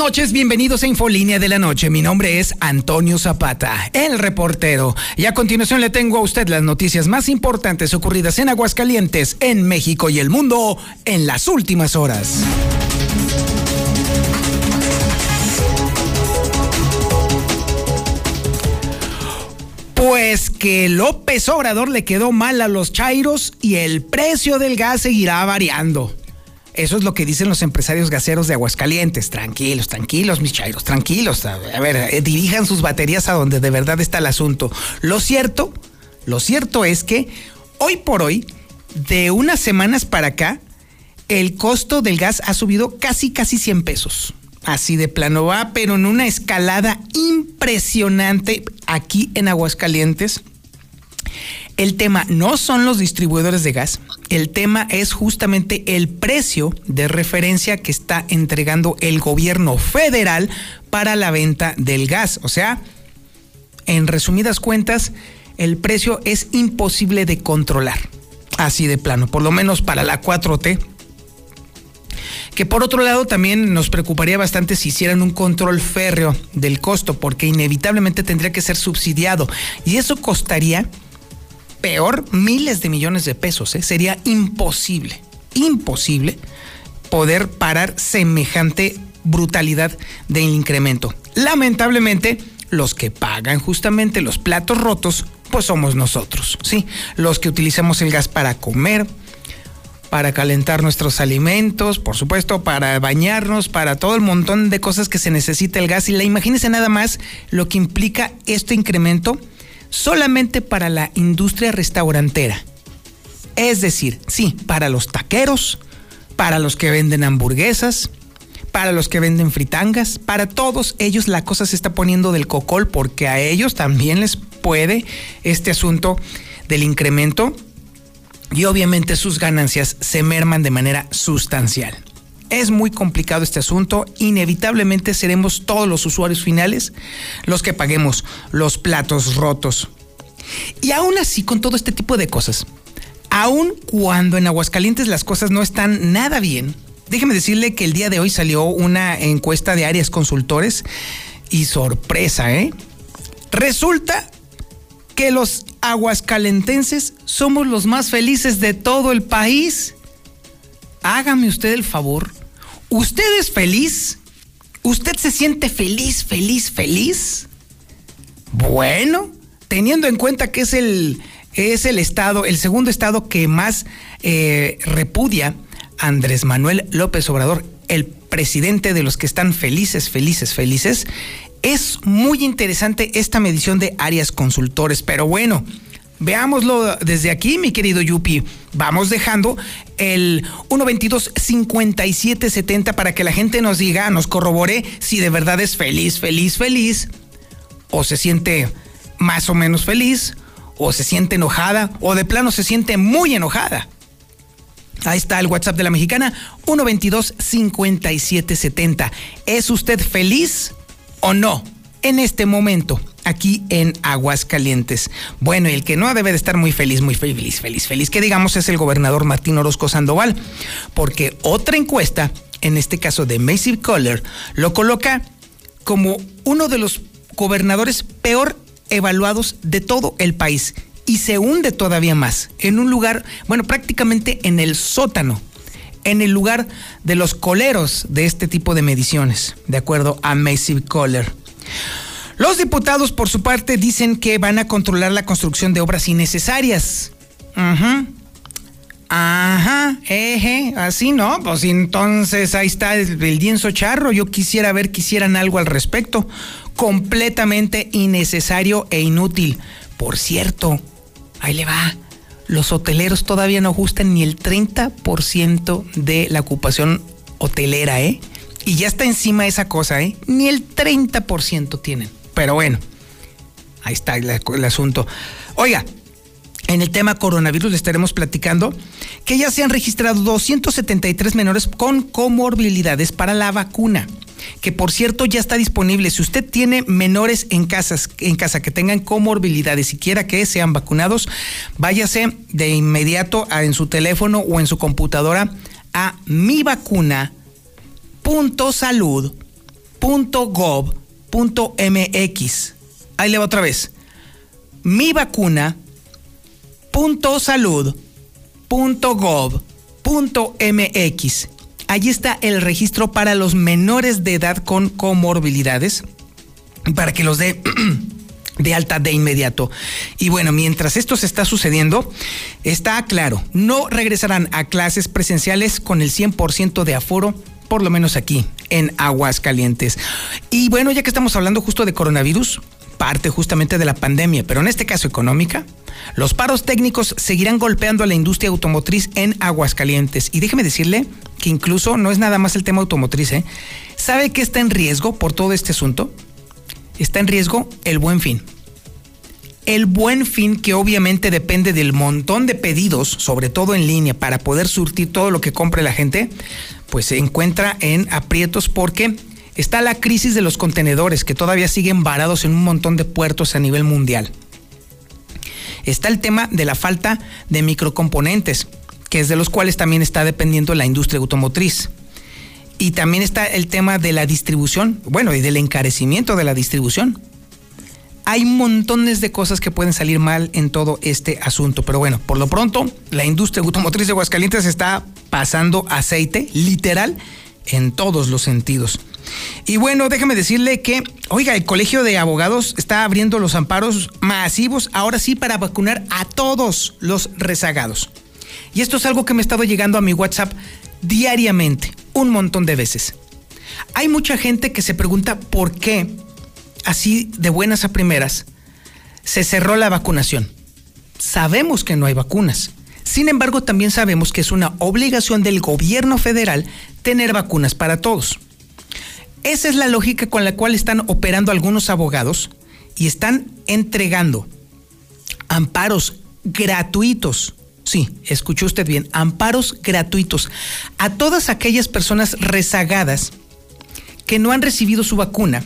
Noches, bienvenidos a Infolínea de la Noche. Mi nombre es Antonio Zapata, el reportero. Y a continuación le tengo a usted las noticias más importantes ocurridas en Aguascalientes, en México y el mundo en las últimas horas. Pues que López Obrador le quedó mal a los chairos y el precio del gas seguirá variando. Eso es lo que dicen los empresarios gaseros de Aguascalientes. Tranquilos, tranquilos, mis chairos, tranquilos. A ver, eh, dirijan sus baterías a donde de verdad está el asunto. Lo cierto, lo cierto es que hoy por hoy, de unas semanas para acá, el costo del gas ha subido casi, casi 100 pesos. Así de plano va, pero en una escalada impresionante aquí en Aguascalientes. El tema no son los distribuidores de gas, el tema es justamente el precio de referencia que está entregando el gobierno federal para la venta del gas. O sea, en resumidas cuentas, el precio es imposible de controlar, así de plano, por lo menos para la 4T. Que por otro lado también nos preocuparía bastante si hicieran un control férreo del costo, porque inevitablemente tendría que ser subsidiado. Y eso costaría peor, miles de millones de pesos. ¿eh? Sería imposible, imposible poder parar semejante brutalidad de incremento. Lamentablemente, los que pagan justamente los platos rotos, pues somos nosotros, ¿sí? Los que utilizamos el gas para comer, para calentar nuestros alimentos, por supuesto, para bañarnos, para todo el montón de cosas que se necesita el gas. Y la imagínense nada más lo que implica este incremento solamente para la industria restaurantera. Es decir, sí, para los taqueros, para los que venden hamburguesas, para los que venden fritangas, para todos ellos la cosa se está poniendo del cocol porque a ellos también les puede este asunto del incremento y obviamente sus ganancias se merman de manera sustancial. Es muy complicado este asunto. Inevitablemente seremos todos los usuarios finales los que paguemos los platos rotos. Y aún así, con todo este tipo de cosas, aun cuando en Aguascalientes las cosas no están nada bien, déjeme decirle que el día de hoy salió una encuesta de áreas consultores y sorpresa, ¿eh? Resulta que los aguascalentenses somos los más felices de todo el país. Hágame usted el favor ¿Usted es feliz? ¿Usted se siente feliz, feliz, feliz? Bueno, teniendo en cuenta que es el, es el estado, el segundo estado que más eh, repudia Andrés Manuel López Obrador, el presidente de los que están felices, felices, felices, es muy interesante esta medición de áreas consultores, pero bueno, Veámoslo desde aquí, mi querido Yupi. Vamos dejando el 122-5770 para que la gente nos diga, nos corrobore si de verdad es feliz, feliz, feliz, o se siente más o menos feliz, o se siente enojada, o de plano se siente muy enojada. Ahí está el WhatsApp de la mexicana, 122-5770. ¿Es usted feliz o no en este momento? Aquí en Aguascalientes. Bueno, el que no debe de estar muy feliz, muy feliz, feliz, feliz, que digamos es el gobernador Martín Orozco Sandoval, porque otra encuesta, en este caso de Massive Color, lo coloca como uno de los gobernadores peor evaluados de todo el país y se hunde todavía más en un lugar, bueno, prácticamente en el sótano, en el lugar de los coleros de este tipo de mediciones, de acuerdo a Massive Color. Los diputados, por su parte, dicen que van a controlar la construcción de obras innecesarias. Ajá. Ajá, eje, así no, pues entonces ahí está el, lienzo charro. Yo quisiera ver que hicieran algo al respecto. Completamente innecesario e inútil. Por cierto, ahí le va. Los hoteleros todavía no ajustan ni el 30% de la ocupación hotelera, ¿eh? Y ya está encima esa cosa, ¿eh? Ni el 30% tienen. Pero bueno, ahí está el, asunto. Oiga, en el tema coronavirus le estaremos platicando que ya se han registrado 273 menores con comorbilidades para la vacuna que por cierto ya está disponible. Si usted tiene menores en, casas, en casa que tengan comorbilidades y quiera que sean vacunados, váyase de inmediato a, en su teléfono o en su computadora a mivacuna.salud.gov.mx. Ahí le va otra vez. Mi vacuna .salud.gov.mx. Allí está el registro para los menores de edad con comorbilidades para que los dé de alta de inmediato. Y bueno, mientras esto se está sucediendo, está claro, no regresarán a clases presenciales con el 100% de aforo, por lo menos aquí en Aguascalientes. Y bueno, ya que estamos hablando justo de coronavirus, parte justamente de la pandemia, pero en este caso económica, los paros técnicos seguirán golpeando a la industria automotriz en Aguascalientes. Y déjeme decirle que incluso no es nada más el tema automotriz. ¿eh? ¿Sabe qué está en riesgo por todo este asunto? Está en riesgo el buen fin. El buen fin que obviamente depende del montón de pedidos, sobre todo en línea, para poder surtir todo lo que compre la gente, pues se encuentra en aprietos porque Está la crisis de los contenedores que todavía siguen varados en un montón de puertos a nivel mundial. Está el tema de la falta de microcomponentes, que es de los cuales también está dependiendo la industria automotriz. Y también está el tema de la distribución, bueno, y del encarecimiento de la distribución. Hay montones de cosas que pueden salir mal en todo este asunto, pero bueno, por lo pronto, la industria automotriz de Aguascalientes está pasando aceite, literal, en todos los sentidos. Y bueno, déjame decirle que, oiga, el Colegio de Abogados está abriendo los amparos masivos, ahora sí, para vacunar a todos los rezagados. Y esto es algo que me ha estado llegando a mi WhatsApp diariamente, un montón de veces. Hay mucha gente que se pregunta por qué, así de buenas a primeras, se cerró la vacunación. Sabemos que no hay vacunas. Sin embargo, también sabemos que es una obligación del gobierno federal tener vacunas para todos. Esa es la lógica con la cual están operando algunos abogados y están entregando amparos gratuitos. Sí, escuchó usted bien, amparos gratuitos a todas aquellas personas rezagadas que no han recibido su vacuna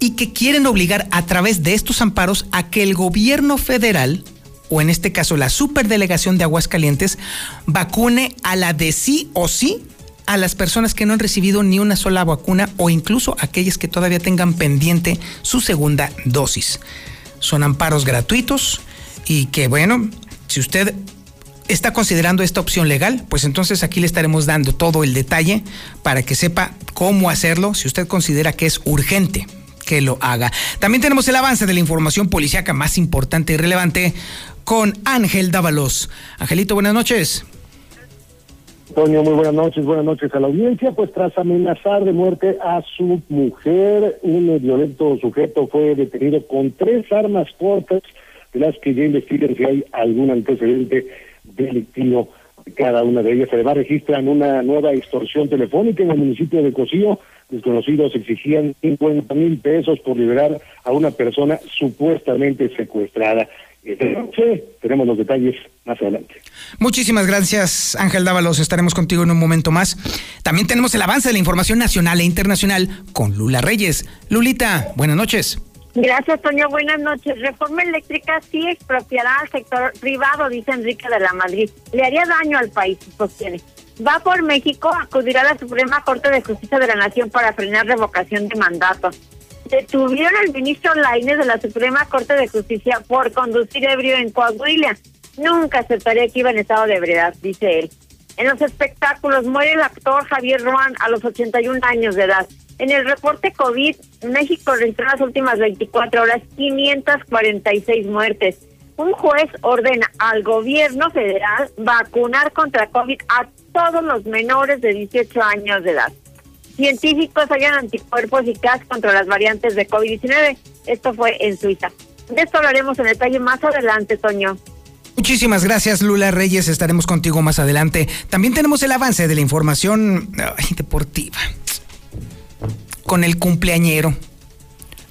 y que quieren obligar a través de estos amparos a que el gobierno federal, o en este caso la superdelegación de Aguascalientes, vacune a la de sí o sí a las personas que no han recibido ni una sola vacuna o incluso aquellas que todavía tengan pendiente su segunda dosis. Son amparos gratuitos y que bueno, si usted está considerando esta opción legal, pues entonces aquí le estaremos dando todo el detalle para que sepa cómo hacerlo si usted considera que es urgente que lo haga. También tenemos el avance de la información policíaca más importante y relevante con Ángel Dávalos. Angelito, buenas noches. Antonio, muy buenas noches, buenas noches a la audiencia. Pues tras amenazar de muerte a su mujer, un violento sujeto fue detenido con tres armas cortas, de las que ya investigan si hay algún antecedente delictivo. Cada una de ellas además registran una nueva extorsión telefónica en el municipio de Cocío. Desconocidos exigían 50 mil pesos por liberar a una persona supuestamente secuestrada. Tenemos los detalles más adelante. Muchísimas gracias, Ángel Dávalos. Estaremos contigo en un momento más. También tenemos el avance de la información nacional e internacional con Lula Reyes. Lulita, buenas noches. Gracias, Toño. Buenas noches. Reforma eléctrica sí expropiará al sector privado, dice Enrique de la Madrid. Le haría daño al país, sostiene. Va por México, acudirá a la Suprema Corte de Justicia de la Nación para frenar revocación de mandato detuvieron al ministro Lainez de la Suprema Corte de Justicia por conducir ebrio en Coahuila. Nunca aceptaría que iba en estado de ebriedad, dice él. En los espectáculos muere el actor Javier Roan a los 81 años de edad. En el reporte COVID, México registró las últimas 24 horas 546 muertes. Un juez ordena al gobierno federal vacunar contra COVID a todos los menores de 18 años de edad científicos hallan anticuerpos eficaces contra las variantes de COVID-19. Esto fue en Suiza. De esto hablaremos en detalle más adelante, Toño. Muchísimas gracias, Lula Reyes. Estaremos contigo más adelante. También tenemos el avance de la información deportiva. con el cumpleañero.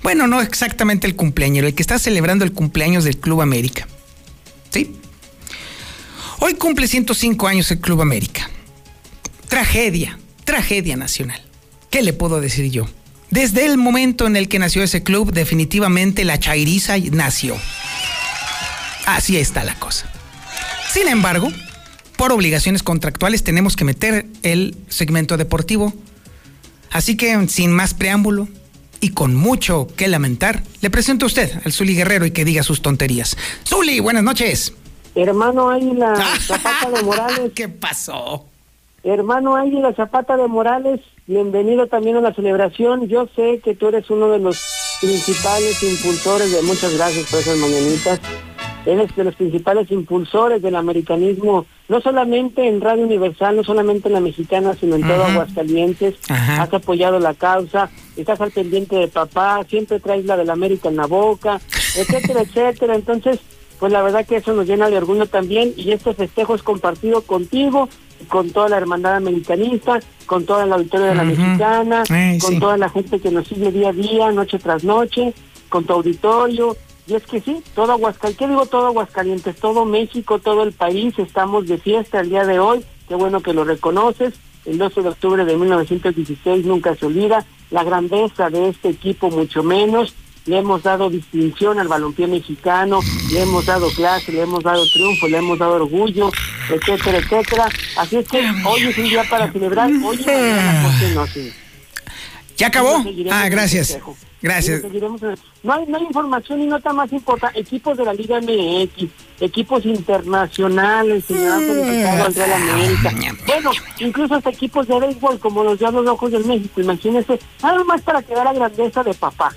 Bueno, no exactamente el cumpleañero, el que está celebrando el cumpleaños del Club América. ¿Sí? Hoy cumple 105 años el Club América. Tragedia, tragedia nacional. ¿Qué le puedo decir yo? Desde el momento en el que nació ese club, definitivamente la chairiza nació. Así está la cosa. Sin embargo, por obligaciones contractuales tenemos que meter el segmento deportivo. Así que, sin más preámbulo y con mucho que lamentar, le presento a usted al Zuli Guerrero y que diga sus tonterías. Zuli, buenas noches. Hermano Águila Zapata de Morales. ¿Qué pasó? Hermano Águila Zapata de Morales, bienvenido también a la celebración. Yo sé que tú eres uno de los principales impulsores de muchas gracias por esas mañanitas. Eres de los principales impulsores del americanismo, no solamente en Radio Universal, no solamente en la mexicana, sino en todo Aguascalientes. Has apoyado la causa, estás al pendiente de papá, siempre traes la del América en la boca, etcétera, etcétera. Entonces, pues la verdad que eso nos llena de orgullo también y este festejo es compartido contigo, con toda la hermandad americanista, con toda la auditoria de la mexicana, con toda la gente que nos sigue día a día, noche tras noche, con tu auditorio. Y es que sí, todo Aguascalientes, ¿qué digo todo Aguascalientes? Todo México, todo el país, estamos de fiesta el día de hoy, qué bueno que lo reconoces. El 12 de octubre de 1916 nunca se olvida, la grandeza de este equipo mucho menos, le hemos dado distinción al balompié mexicano, le hemos dado clase, le hemos dado triunfo, le hemos dado orgullo, etcétera, etcétera. Así es que hoy es un día para celebrar, hoy y mañana, no? ¿Ya acabó? Ah, gracias. Gracias. No hay, no hay información y nota más importante. Equipos de la Liga MX, equipos internacionales, Real América. Bueno, incluso hasta equipos de béisbol como los Diablos Rojos del México. Imagínense, nada más para quedar a grandeza de papá.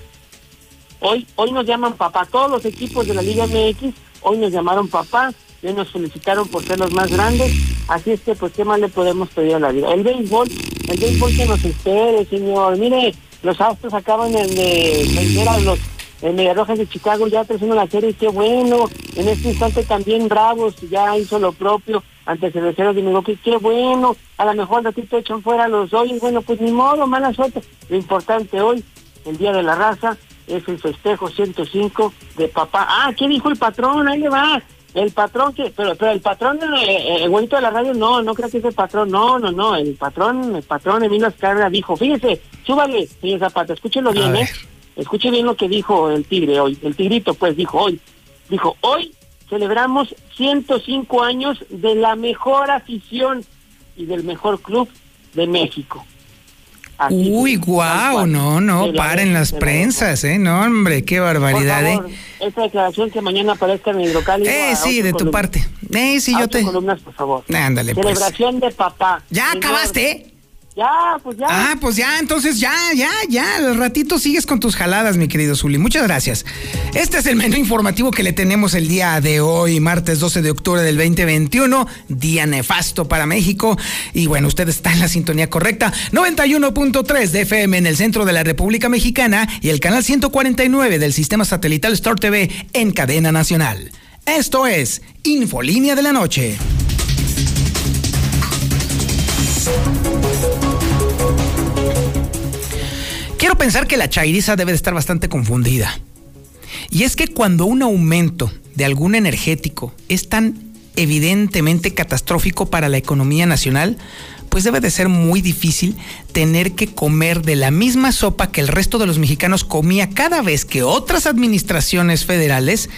Hoy, hoy nos llaman papá. Todos los equipos de la Liga MX hoy nos llamaron papá. Hoy nos felicitaron por ser los más grandes. Así es que, pues, ¿qué más le podemos pedir a la vida? El béisbol, el béisbol que nos espere, señor. Mire, los Astros acaban de vencer a los Mediarrojas de Chicago ya 3 la serie, qué bueno. En este instante también Bravos ya hizo lo propio ante cerveceros de Milwaukee, qué bueno. A lo mejor ratito echan fuera los hoy, bueno, pues ni modo, mala suerte. Lo importante hoy, el Día de la Raza, es el festejo 105 de papá. Ah, ¿qué dijo el patrón? Ahí le va. El patrón que, pero, pero el patrón, eh, eh, el bonito de la radio, no, no creo que es el patrón, no, no, no, el patrón, el patrón Emilio Escarra dijo, fíjese, súbale, señor Zapata, escúchelo bien, ¿eh? Escuche bien lo que dijo el tigre hoy, el tigrito pues dijo hoy, dijo, hoy celebramos 105 años de la mejor afición y del mejor club de México. Uy, guau, no, no, paren las prensas, ¿eh? No, hombre, qué barbaridad, ¿eh? Esta declaración que mañana aparezca en Hidrocálido. Eh, sí, de tu parte. Eh, sí, yo te. columnas, por favor. Ándale, pues. Celebración de papá. ¿Ya acabaste? Ya, pues ya. Ah, pues ya, entonces ya, ya, ya. Al ratito sigues con tus jaladas, mi querido Zuli. Muchas gracias. Este es el menú informativo que le tenemos el día de hoy, martes 12 de octubre del 2021, día nefasto para México. Y bueno, usted está en la sintonía correcta. 91.3 de FM en el centro de la República Mexicana y el canal 149 del sistema satelital Star TV en cadena nacional. Esto es Infolínea de la Noche. Quiero pensar que la chairiza debe de estar bastante confundida. Y es que cuando un aumento de algún energético es tan evidentemente catastrófico para la economía nacional, pues debe de ser muy difícil tener que comer de la misma sopa que el resto de los mexicanos comía cada vez que otras administraciones federales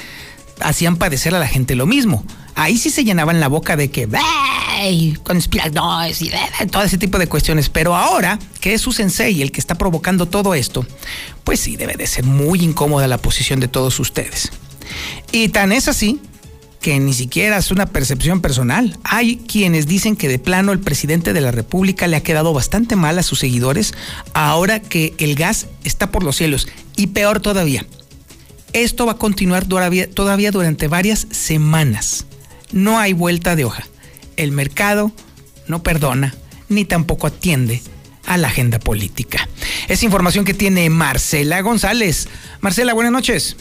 hacían padecer a la gente lo mismo ahí sí se llenaban la boca de que conspiradores y todo ese tipo de cuestiones. Pero ahora que es su sensei el que está provocando todo esto, pues sí debe de ser muy incómoda la posición de todos ustedes. Y tan es así que ni siquiera es una percepción personal. Hay quienes dicen que de plano el presidente de la República le ha quedado bastante mal a sus seguidores ahora que el gas está por los cielos. Y peor todavía, esto va a continuar todavía, todavía durante varias semanas no hay vuelta de hoja. El mercado no perdona ni tampoco atiende a la agenda política. Es información que tiene Marcela González. Marcela, buenas noches.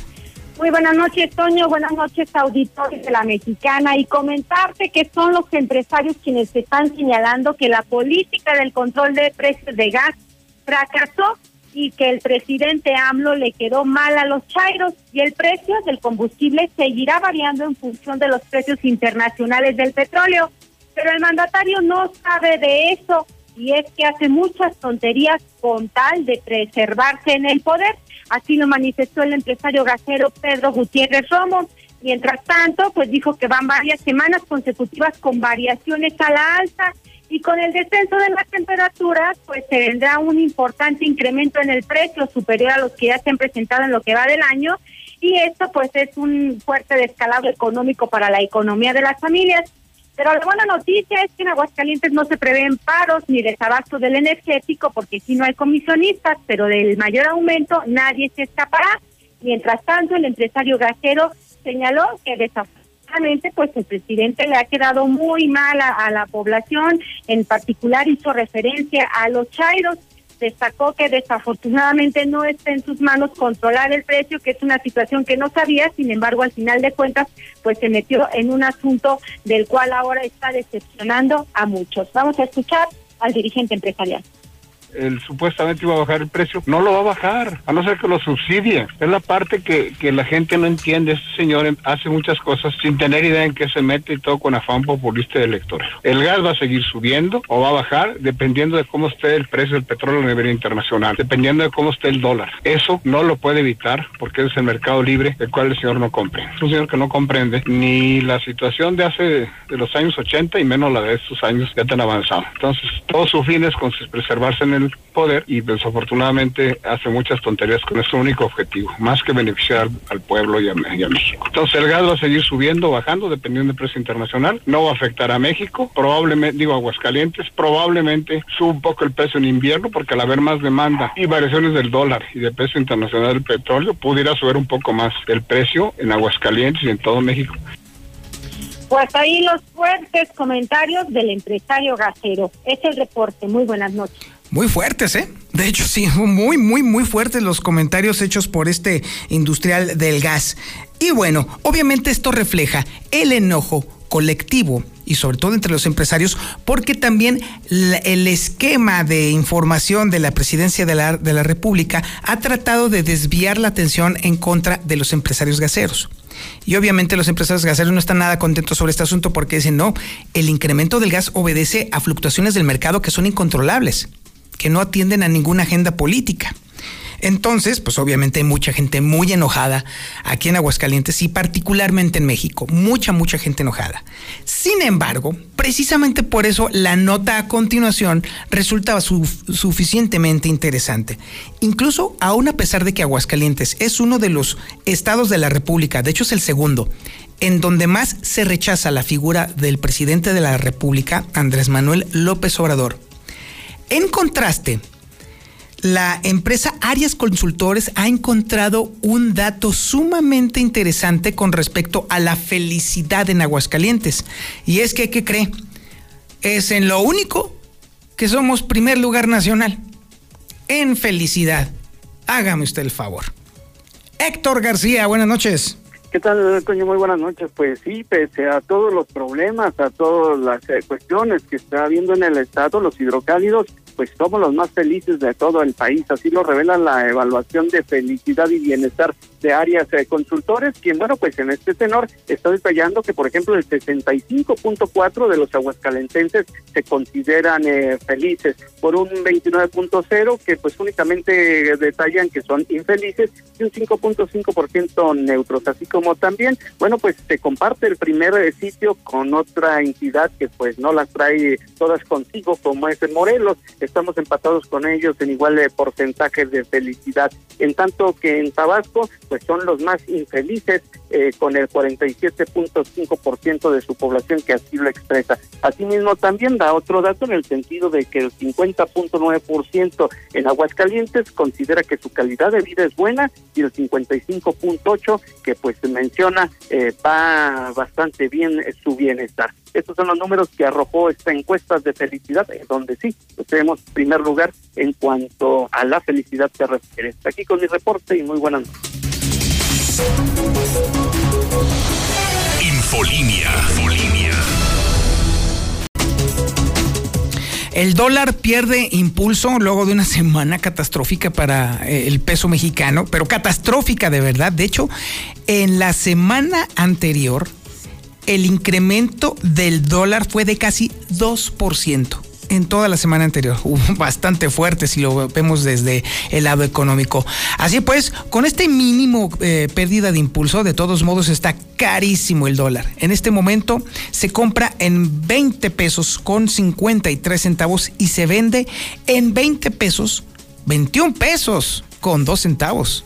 Muy buenas noches, Toño. Buenas noches, auditores de la Mexicana. Y comentarte que son los empresarios quienes están señalando que la política del control de precios de gas fracasó y que el presidente AMLO le quedó mal a los chairos y el precio del combustible seguirá variando en función de los precios internacionales del petróleo. Pero el mandatario no sabe de eso y es que hace muchas tonterías con tal de preservarse en el poder. Así lo manifestó el empresario gasero Pedro Gutiérrez Romo. Mientras tanto, pues dijo que van varias semanas consecutivas con variaciones a la alta y con el descenso de las temperaturas, pues se vendrá un importante incremento en el precio superior a los que ya se han presentado en lo que va del año y esto pues es un fuerte descalabro económico para la economía de las familias. Pero la buena noticia es que en Aguascalientes no se prevén paros ni desabasto del energético porque si no hay comisionistas, pero del mayor aumento nadie se escapará. Mientras tanto, el empresario gasero señaló que desafortunadamente pues el presidente le ha quedado muy mal a la población, en particular hizo referencia a los chairos destacó que desafortunadamente no está en sus manos controlar el precio, que es una situación que no sabía, sin embargo, al final de cuentas, pues se metió en un asunto del cual ahora está decepcionando a muchos. Vamos a escuchar al dirigente empresarial el supuestamente iba a bajar el precio, no lo va a bajar, a no ser que lo subsidie. Es la parte que, que la gente no entiende. Este señor hace muchas cosas sin tener idea en qué se mete y todo con afán populista y electoral. El gas va a seguir subiendo o va a bajar dependiendo de cómo esté el precio del petróleo a nivel internacional, dependiendo de cómo esté el dólar. Eso no lo puede evitar porque es el mercado libre del cual el señor no comprende. Es un señor que no comprende ni la situación de hace de los años 80 y menos la de estos años ya tan avanzados. Entonces, todo su fin es con preservarse en el poder y desafortunadamente hace muchas tonterías con ese único objetivo, más que beneficiar al pueblo y a, México. Entonces el gas va a seguir subiendo, bajando, dependiendo del precio internacional, no va a afectar a México, probablemente, digo Aguascalientes, probablemente suba un poco el precio en invierno porque al haber más demanda y variaciones del dólar y del precio internacional del petróleo, pudiera subir un poco más el precio en Aguascalientes y en todo México. Pues ahí los fuertes comentarios del empresario gasero. Es el reporte. Muy buenas noches. Muy fuertes, ¿eh? De hecho, sí, muy, muy, muy fuertes los comentarios hechos por este industrial del gas. Y bueno, obviamente esto refleja el enojo colectivo y sobre todo entre los empresarios, porque también el esquema de información de la presidencia de la, de la República ha tratado de desviar la atención en contra de los empresarios gaseros. Y obviamente los empresarios gaseros no están nada contentos sobre este asunto porque dicen, no, el incremento del gas obedece a fluctuaciones del mercado que son incontrolables que no atienden a ninguna agenda política. Entonces, pues obviamente hay mucha gente muy enojada aquí en Aguascalientes y particularmente en México, mucha, mucha gente enojada. Sin embargo, precisamente por eso la nota a continuación resultaba suficientemente interesante. Incluso aún a pesar de que Aguascalientes es uno de los estados de la República, de hecho es el segundo, en donde más se rechaza la figura del presidente de la República, Andrés Manuel López Obrador, en contraste, la empresa Arias Consultores ha encontrado un dato sumamente interesante con respecto a la felicidad en Aguascalientes. Y es que, ¿qué cree? Es en lo único que somos primer lugar nacional. En felicidad. Hágame usted el favor. Héctor García, buenas noches. ¿Qué tal, coño? Muy buenas noches. Pues sí, pese a todos los problemas, a todas las eh, cuestiones que está habiendo en el Estado, los hidrocálidos pues somos los más felices de todo el país, así lo revela la evaluación de felicidad y bienestar de áreas eh, consultores, quien bueno, pues en este tenor está detallando que por ejemplo el 65.4 de los aguascalentenses se consideran eh, felices, por un 29.0 que pues únicamente detallan que son infelices y un 5.5% neutros, así como también, bueno, pues se comparte el primer eh, sitio con otra entidad que pues no las trae todas consigo, como es el Morelos, estamos empatados con ellos en igual de porcentaje de felicidad, en tanto que en Tabasco pues son los más infelices eh, con el 47.5% de su población que así lo expresa. Asimismo también da otro dato en el sentido de que el 50.9% en Aguascalientes considera que su calidad de vida es buena y el 55.8% que pues menciona eh, va bastante bien su bienestar. Estos son los números que arrojó esta encuesta de felicidad, donde sí, tenemos primer lugar en cuanto a la felicidad se refiere. Aquí con mi reporte y muy buenas noches. Infolinia. El dólar pierde impulso luego de una semana catastrófica para eh, el peso mexicano, pero catastrófica de verdad. De hecho, en la semana anterior, el incremento del dólar fue de casi 2% en toda la semana anterior. Bastante fuerte si lo vemos desde el lado económico. Así pues, con este mínimo eh, pérdida de impulso, de todos modos está carísimo el dólar. En este momento se compra en 20 pesos con 53 centavos y se vende en 20 pesos, 21 pesos con 2 centavos.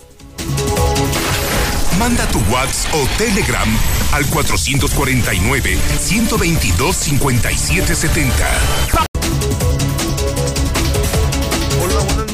Manda tu WhatsApp o Telegram al 449 122 5770.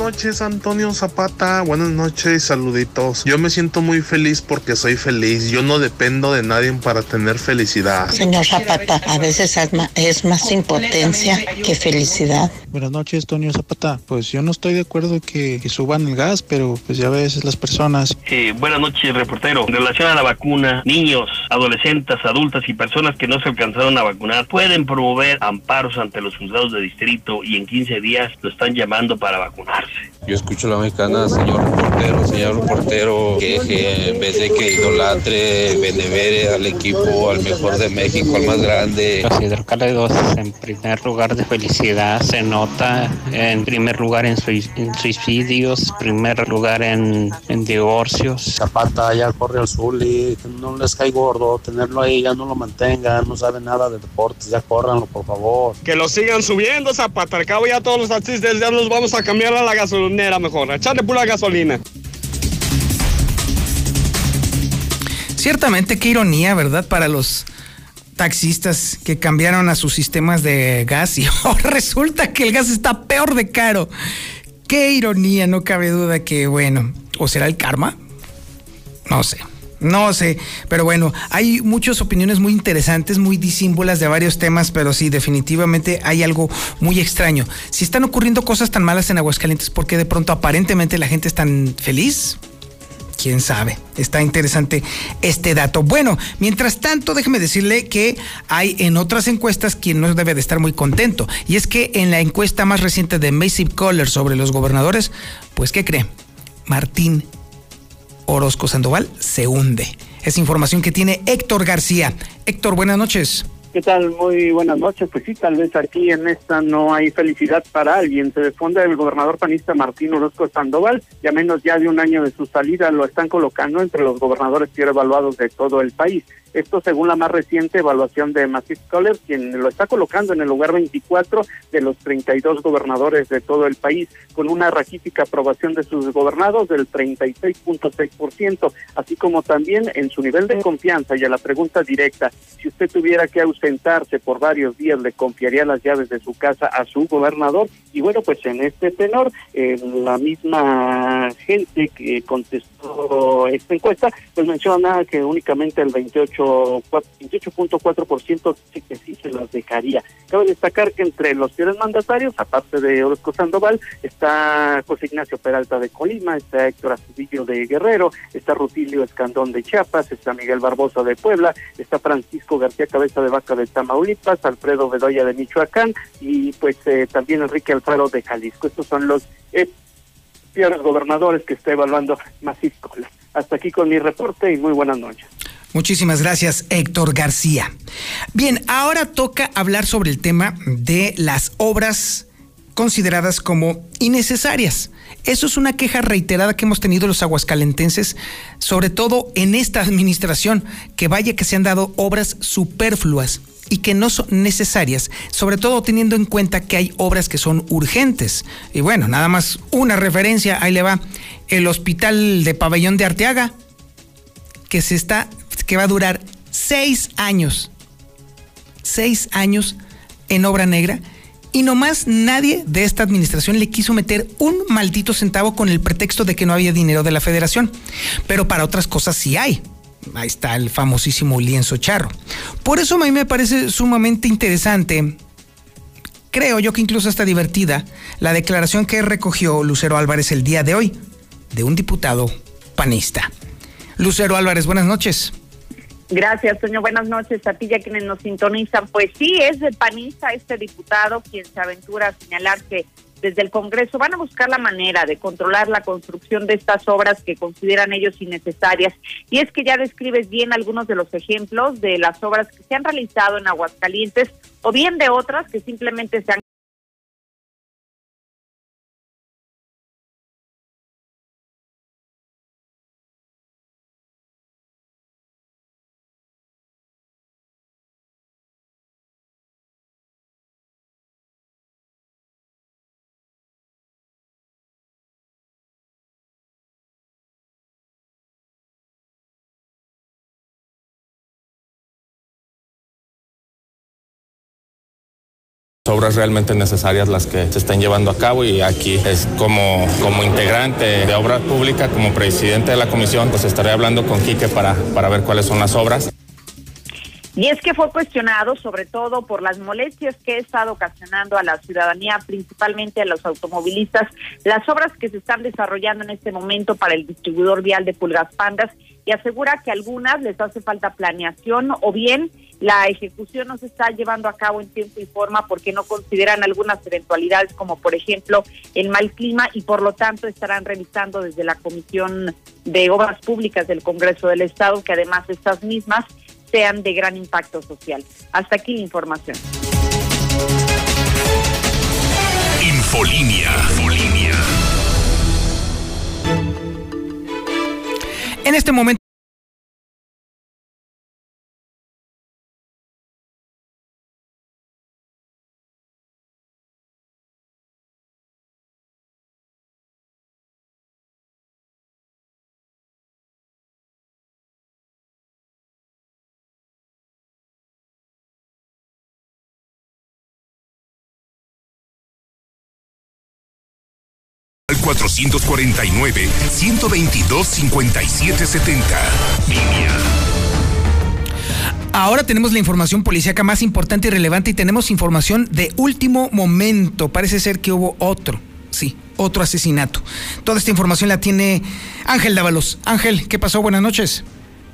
Noches, Antonio Zapata. Buenas noches, saluditos. Yo me siento muy feliz porque soy feliz. Yo no dependo de nadie para tener felicidad. Señor Zapata, a veces es más impotencia que felicidad. Buenas noches, Antonio Zapata. Pues yo no estoy de acuerdo que, suban el gas, pero pues ya ves las personas. Eh, buenas noches, reportero. En relación a la vacuna, niños, adolescentes, adultas y personas que no se alcanzaron a vacunar pueden promover amparos ante los juzgados de distrito y en 15 días lo están llamando para vacunarse. Yo escucho la mexicana, señor reportero, señor reportero, que, en vez de que idolatre, venevere al equipo, al mejor de México, al más grande. Los hidrocálidos en primer lugar de felicidad se nota, en primer lugar en, suicidios, primer lugar en, divorcios. Zapata ya corre al sur y no les cae gordo, tenerlo ahí ya no lo mantengan, no sabe nada de deportes, ya córranlo por favor. Que lo sigan subiendo Zapata, al cabo ya todos los taxistas ya nos vamos a cambiar a la gasolinera mejor, echarle pura gasolina. Ciertamente, qué ironía, ¿verdad? Para los taxistas que cambiaron a sus sistemas de gas y resulta que el gas está peor de caro. Qué ironía, no cabe duda que, bueno, ¿o será el karma? No sé. No sé, pero bueno, hay muchas opiniones muy interesantes, muy disímbolas de varios temas, pero sí, definitivamente hay algo muy extraño. Si están ocurriendo cosas tan malas en Aguascalientes, ¿por qué de pronto aparentemente la gente es tan feliz? quién sabe. Está interesante este dato. Bueno, mientras tanto, déjeme decirle que hay en otras encuestas quien no debe de estar muy contento. Y es que en la encuesta más reciente de Massive Caller sobre los gobernadores, pues, ¿qué cree? Martín Orozco Sandoval se hunde. Es información que tiene Héctor García. Héctor, buenas noches. ¿Qué tal? Muy buenas noches. Pues sí, tal vez aquí en esta no hay felicidad para alguien. Se defonde el gobernador panista Martín Orozco Sandoval, ya menos ya de un año de su salida lo están colocando entre los gobernadores peor evaluados de todo el país. Esto según la más reciente evaluación de Massive Scholar, quien lo está colocando en el lugar 24 de los 32 gobernadores de todo el país, con una raquítica aprobación de sus gobernados del 36.6%, así como también en su nivel de confianza y a la pregunta directa, si usted tuviera que ausentarse por varios días, ¿le confiaría las llaves de su casa a su gobernador? Y bueno, pues en este tenor, eh, la misma gente que contestó esta encuesta, pues menciona que únicamente el 28 28.4% dice que sí se las dejaría. Cabe destacar que entre los peores mandatarios, aparte de Orozco Sandoval, está José Ignacio Peralta de Colima, está Héctor Astudillo de Guerrero, está Rutilio Escandón de Chiapas, está Miguel Barbosa de Puebla, está Francisco García Cabeza de Vaca de Tamaulipas, Alfredo Bedoya de Michoacán y pues eh, también Enrique Alfaro de Jalisco. Estos son los eh, gobernadores que está evaluando Macisco. Hasta aquí con mi reporte y muy buenas noches. Muchísimas gracias, Héctor García. Bien, ahora toca hablar sobre el tema de las obras consideradas como innecesarias. Eso es una queja reiterada que hemos tenido los aguascalentenses, sobre todo en esta administración, que vaya que se han dado obras superfluas y que no son necesarias, sobre todo teniendo en cuenta que hay obras que son urgentes. Y bueno, nada más una referencia, ahí le va, el hospital de pabellón de Arteaga, que se está que va a durar seis años. Seis años en obra negra. Y nomás nadie de esta administración le quiso meter un maldito centavo con el pretexto de que no había dinero de la federación. Pero para otras cosas sí hay. Ahí está el famosísimo lienzo charro. Por eso a mí me parece sumamente interesante, creo yo que incluso está divertida, la declaración que recogió Lucero Álvarez el día de hoy de un diputado panista. Lucero Álvarez, buenas noches. Gracias, Toño. Buenas noches a ti y a quienes nos sintonizan. Pues sí, es de panista este diputado quien se aventura a señalar que desde el Congreso van a buscar la manera de controlar la construcción de estas obras que consideran ellos innecesarias. Y es que ya describes bien algunos de los ejemplos de las obras que se han realizado en Aguascalientes o bien de otras que simplemente se han obras realmente necesarias las que se están llevando a cabo y aquí es como, como integrante de obras públicas, como presidente de la comisión, pues estaré hablando con Quique para, para ver cuáles son las obras. Y es que fue cuestionado sobre todo por las molestias que ha estado ocasionando a la ciudadanía, principalmente a los automovilistas, las obras que se están desarrollando en este momento para el distribuidor vial de Pulgas Pandas y asegura que algunas les hace falta planeación o bien la ejecución no se está llevando a cabo en tiempo y forma porque no consideran algunas eventualidades como por ejemplo el mal clima y por lo tanto estarán revisando desde la Comisión de Obras Públicas del Congreso del Estado que además estas mismas sean de gran impacto social. Hasta aquí la información. Infolinia. Infolinia. En este momento. Al 449-122-5770. Línea. Ahora tenemos la información policíaca más importante y relevante y tenemos información de último momento. Parece ser que hubo otro, sí, otro asesinato. Toda esta información la tiene Ángel Dávalos. Ángel, ¿qué pasó? Buenas noches.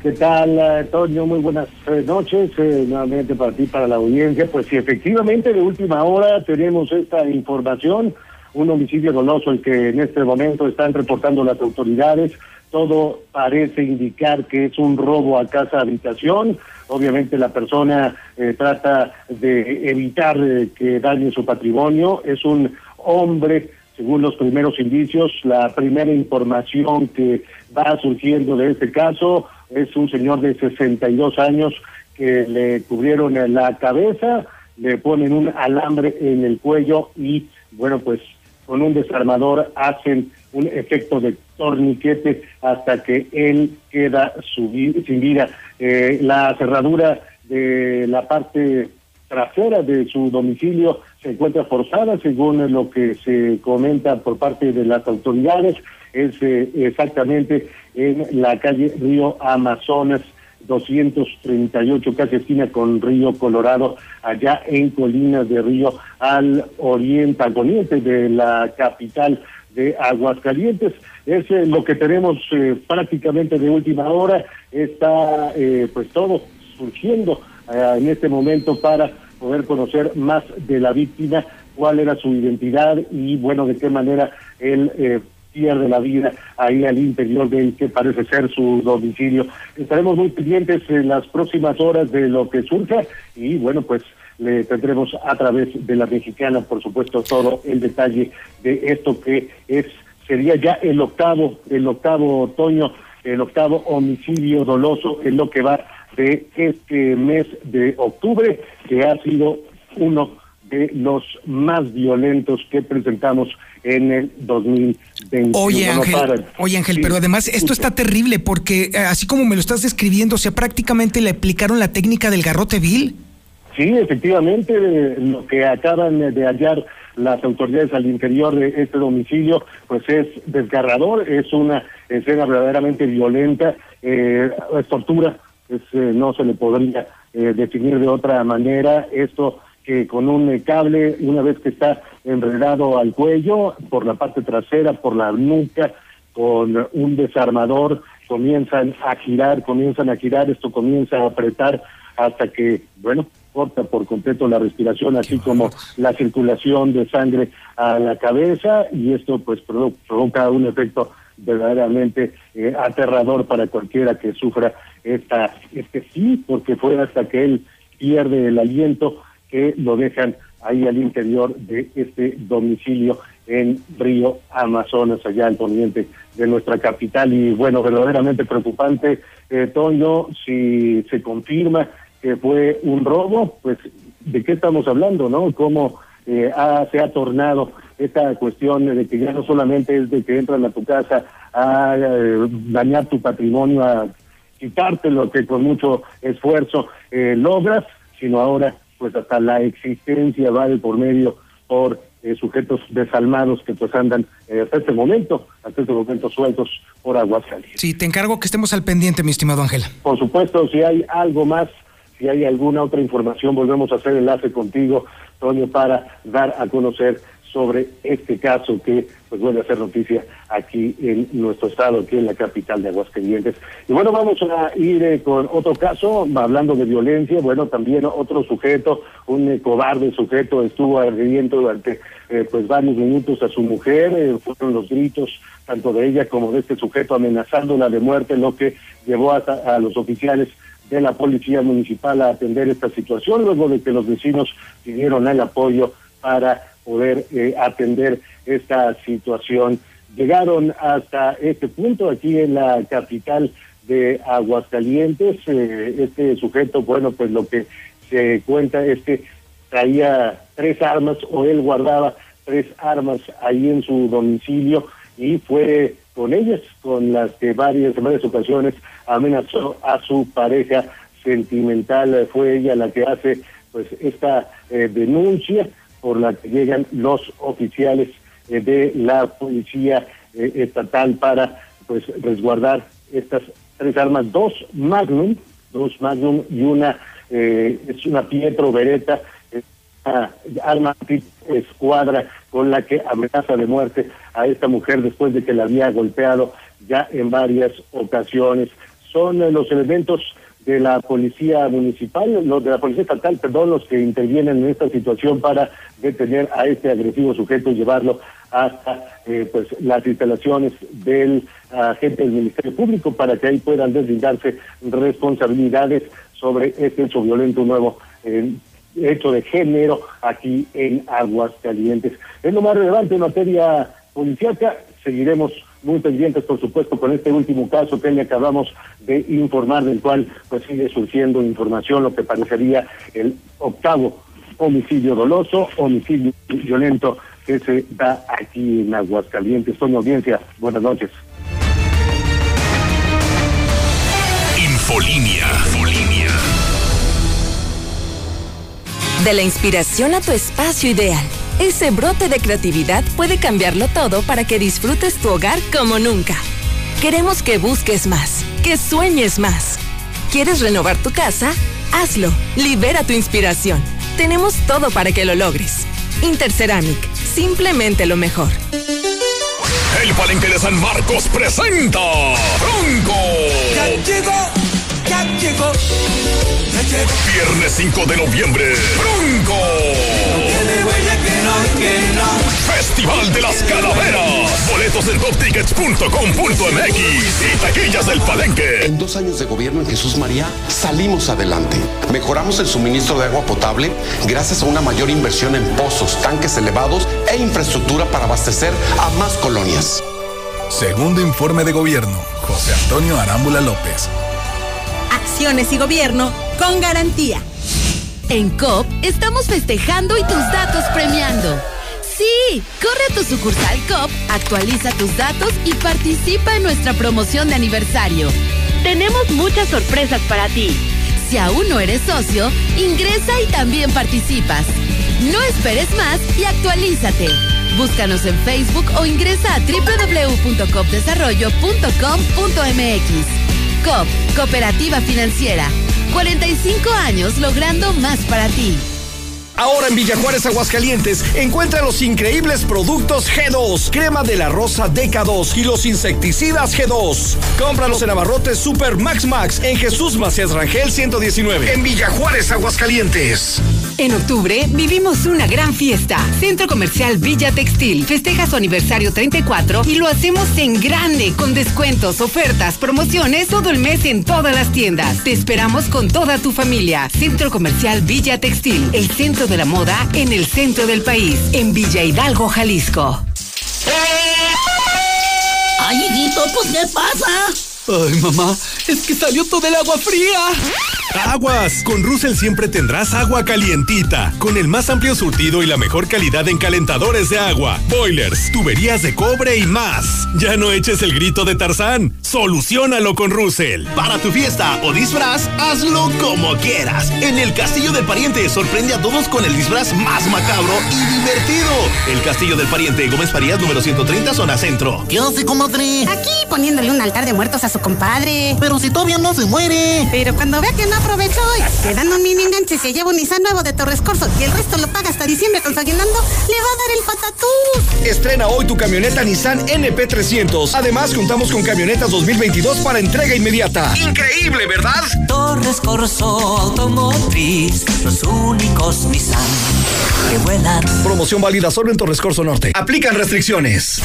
¿Qué tal, eh, Toño? Muy buenas eh, noches. eh, nuevamente para ti, para la audiencia. Pues sí, efectivamente, de última hora tenemos esta información. Un homicidio doloso el que en este momento están reportando las autoridades. Todo parece indicar que es un robo a casa habitación. Obviamente la persona eh, trata de evitar eh, que dañe su patrimonio. Es un hombre según los primeros indicios, la primera información que va surgiendo de este caso es un señor de 62 años que le cubrieron la cabeza, le ponen un alambre en el cuello y, bueno, pues con un desarmador hacen un efecto de torniquete hasta que él queda subi- sin vida. Eh, la cerradura de la parte trasera de su domicilio se encuentra forzada, según lo que se comenta por parte de las autoridades, es eh, exactamente en la calle Río Amazonas 238, casi esquina con Río Colorado, allá en Colinas de Río, al oriente, al poniente de la capital de Aguascalientes. Es eh, lo que tenemos eh, prácticamente de última hora. Está eh, pues todo surgiendo eh, en este momento para poder conocer más de la víctima, cuál era su identidad y bueno, de qué manera él eh, pierde la vida ahí al interior del que parece ser su domicilio. Estaremos muy pendientes en las próximas horas de lo que surja y bueno, pues le tendremos a través de la mexicana, por supuesto, todo el detalle de esto que es sería ya el octavo, el octavo otoño, el octavo homicidio doloso en lo que va de este mes de octubre, que ha sido uno de los más violentos que presentamos en el 2021. Oye Ángel, oye Ángel, Sí, pero además esto está terrible porque eh, así como me lo estás describiendo, o sea, prácticamente le aplicaron la técnica del garrote vil. Sí, efectivamente, eh, lo que acaban de hallar las autoridades al interior de este domicilio, pues es desgarrador, es una escena verdaderamente violenta, eh, es tortura, es, eh, no se le podría eh, definir de otra manera esto que con un cable, una vez que está enredado al cuello, por la parte trasera, por la nuca, con un desarmador comienzan a girar, comienzan a girar, esto comienza a apretar hasta que, bueno, corta por completo la respiración, así como la circulación de sangre a la cabeza y esto pues provoca un efecto verdaderamente eh, aterrador para cualquiera que sufra esta este sí, porque fue hasta que él pierde el aliento que lo dejan ahí al interior de este domicilio en Río Amazonas, allá al poniente de nuestra capital. Y bueno, verdaderamente preocupante, eh, Toño, si se confirma que fue un robo, pues de qué estamos hablando, ¿no? Cómo eh, se ha tornado esta cuestión de que ya no solamente es de que entran a tu casa a eh, dañar tu patrimonio, a quitarte lo que con mucho esfuerzo eh, logras, sino ahora pues hasta la existencia va de por medio por eh, sujetos desalmados que pues andan hasta este momento, hasta este momento sueltos por Aguascalientes. Sí, te encargo que estemos al pendiente, mi estimado Ángel. Por supuesto, si hay algo más, si hay alguna otra información, volvemos a hacer enlace contigo, Toño, para dar a conocer sobre este caso que pues vuelve a ser noticia aquí en nuestro estado, aquí en la capital de Aguascalientes. Y bueno, vamos a ir eh, con otro caso, hablando de violencia, bueno, también otro sujeto, un eh, cobarde sujeto, estuvo agrediendo durante eh, pues varios minutos a su mujer, fueron los gritos tanto de ella como de este sujeto amenazándola de muerte, lo que llevó a los oficiales de la Policía Municipal a atender esta situación, luego de que los vecinos pidieron el apoyo para poder eh, atender esta situación. Llegaron hasta este punto aquí en la capital de Aguascalientes. Eh, este sujeto, bueno, pues lo que se cuenta es que traía tres armas o él guardaba tres armas ahí en su domicilio y fue con ellas con las que varias, varias ocasiones amenazó a su pareja sentimental. Fue ella la que hace pues esta eh, denuncia por la que llegan los oficiales eh, de la policía eh, estatal para pues resguardar estas tres armas, dos Magnum, dos Magnum y una eh, es una Pietro Beretta, una arma escuadra con la que amenaza de muerte a esta mujer después de que la había golpeado ya en varias ocasiones. Son los elementos de la policía municipal, los de la policía estatal, perdón, los que intervienen en esta situación para detener a este agresivo sujeto y llevarlo hasta eh, pues las instalaciones del agente del Ministerio Público para que ahí puedan deslindarse responsabilidades sobre este hecho violento nuevo. Eh, hecho de género aquí en Aguascalientes. Es lo más relevante en materia policíaca. Seguiremos muy pendientes, por supuesto, con este último caso que le acabamos de informar, del cual pues sigue surgiendo información, lo que parecería el octavo homicidio doloso, homicidio violento que se da aquí en Aguascalientes. Soy audiencia, buenas noches. Infolinia. Infolinia. De la inspiración a tu espacio ideal ese brote de creatividad puede cambiarlo todo para que disfrutes tu hogar como nunca. Queremos que busques más, que sueñes más. ¿Quieres renovar tu casa? Hazlo. Libera tu inspiración. Tenemos todo para que lo logres. Interceramic, simplemente lo mejor. El Palenque de San Marcos presenta Bronco. Ya llegó, ya llegó, Viernes 5 de noviembre, Bronco. Festival de las Calaveras. Boletos en toptickets.com.mx y taquillas del Palenque. En dos años de gobierno en Jesús María salimos adelante. Mejoramos el suministro de agua potable gracias a una mayor inversión en pozos, tanques elevados e infraestructura para abastecer a más colonias. Segundo informe de gobierno, José Antonio Arámbula López. Acciones y gobierno con garantía. En COP estamos festejando y tus datos premiando. Sí, corre a tu sucursal COP, actualiza tus datos y participa en nuestra promoción de aniversario. Tenemos muchas sorpresas para ti. Si aún no eres socio, ingresa y también participas. No esperes más y actualízate. Búscanos en Facebook o ingresa a www.copdesarrollo.com.mx. COP, Cooperativa Financiera. 45 años logrando más para ti. Ahora en Villa Juárez, Aguascalientes, encuentra los increíbles productos G2, crema de la rosa DK2 y los insecticidas G2. Cómpralos en Abarrotes Super Max Max en Jesús Macías Rangel 119. En Villa Juárez, Aguascalientes. En octubre vivimos una gran fiesta. Centro Comercial Villa Textil festeja su aniversario 34 y lo hacemos en grande con descuentos, ofertas, promociones todo el mes en todas las tiendas. Te esperamos con toda tu familia. Centro Comercial Villa Textil, el centro de la moda en el centro del país, en Villa Hidalgo, Jalisco. Ay, hijito, pues ¿qué pasa? Ay, mamá, es que salió todo el agua fría. Aguas, con Russell siempre tendrás agua calientita, con el más amplio surtido y la mejor calidad en calentadores de agua, boilers, tuberías de cobre y más. Ya no eches el grito de Tarzán, solucionalo con Russell. Para tu fiesta o disfraz, hazlo como quieras. En el Castillo del Pariente sorprende a todos con el disfraz más macabro y divertido. El Castillo del Pariente, Gómez Farías, número 130, zona centro. ¿Qué hace, comadre? Aquí poniéndole un altar de muertos a su compadre. Pero si todavía no se muere. Pero cuando vea que no aprovechó y te dan un mini enganche se lleva un Nissan nuevo de Torres Corso y el resto lo paga hasta diciembre con su aguinaldo, le va a dar el patatús. Estrena hoy tu camioneta Nissan NP300. Además, contamos con camionetas 2022 para entrega inmediata. Increíble, ¿verdad? Torres Corso Automotriz, los únicos Nissan que vuelan. Promoción válida solo en Torres Corso Norte. Aplican restricciones.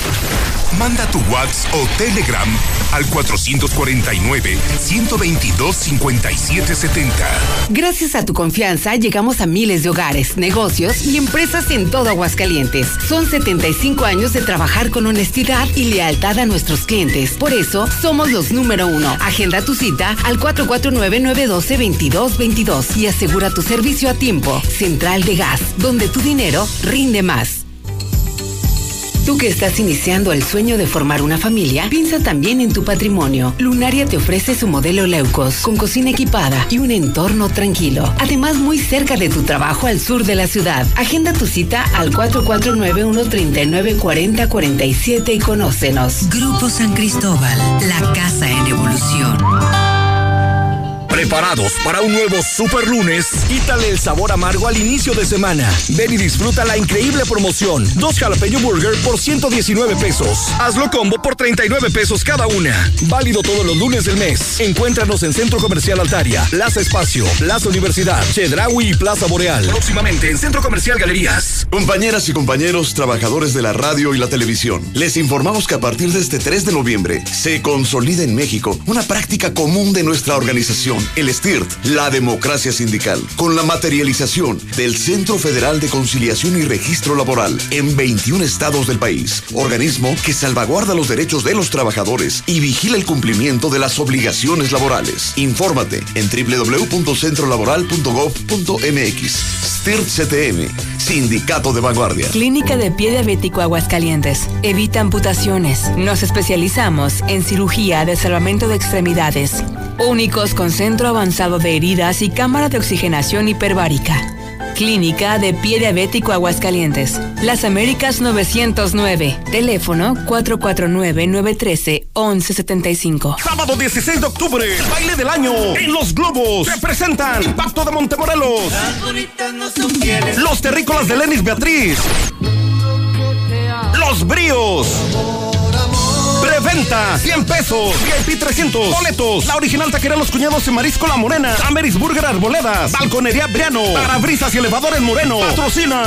Manda tu WhatsApp o Telegram al 449-122-5770. Gracias a tu confianza llegamos a miles de hogares, negocios y empresas en todo Aguascalientes. Son 75 años de trabajar con honestidad y lealtad a nuestros clientes. Por eso somos los número uno. Agenda tu cita al 449-912-2222 y asegura tu servicio a tiempo. Central de Gas, donde tu dinero rinde más. Tú que estás iniciando el sueño de formar una familia, piensa también en tu patrimonio. Lunaria te ofrece su modelo Leucos, con cocina equipada y un entorno tranquilo. Además, muy cerca de tu trabajo al sur de la ciudad. Agenda tu cita al 449-139-4047 y conócenos. Grupo San Cristóbal, la casa en evolución. ¿Preparados para un nuevo super lunes? Quítale el sabor amargo al inicio de semana. Ven y disfruta la increíble promoción. Dos jalapeño burger por 119 pesos. Hazlo combo por 39 pesos cada una. Válido todos los lunes del mes. Encuéntranos en Centro Comercial Altaria, Plaza Espacio, Plaza Universidad, Chedraui y Plaza Boreal. Próximamente en Centro Comercial Galerías. Compañeras y compañeros trabajadores de la radio y la televisión, les informamos que a partir de este 3 de noviembre se consolida en México una práctica común de nuestra organización el STIRT, la democracia sindical, con la materialización del Centro Federal de Conciliación y Registro Laboral en 21 estados del país, organismo que salvaguarda los derechos de los trabajadores y vigila el cumplimiento de las obligaciones laborales. Infórmate en www.centrolaboral.gov.mx. STIRT CTM, Sindicato de Vanguardia. Clínica de Pie Diabético Aguascalientes. Evita amputaciones. Nos especializamos en cirugía de salvamento de extremidades. Únicos con centro avanzado de heridas y cámara de oxigenación hiperbárica. Clínica de Pie Diabético Aguascalientes. Las Américas 909. Teléfono 449-913-1175. Sábado 16 de octubre, baile del año en Los Globos. Se presentan Impacto de Montemorelos. Los Terrícolas de Lenis Beatriz. Los Bríos. Preventa, 100 pesos. VIP 300. Boletos. La original taquería Los Cuñados en Marisco La Morena. Ameris Burger Arboledas. Balconería Briano. Parabrisas y elevadores Moreno. Patrocinan.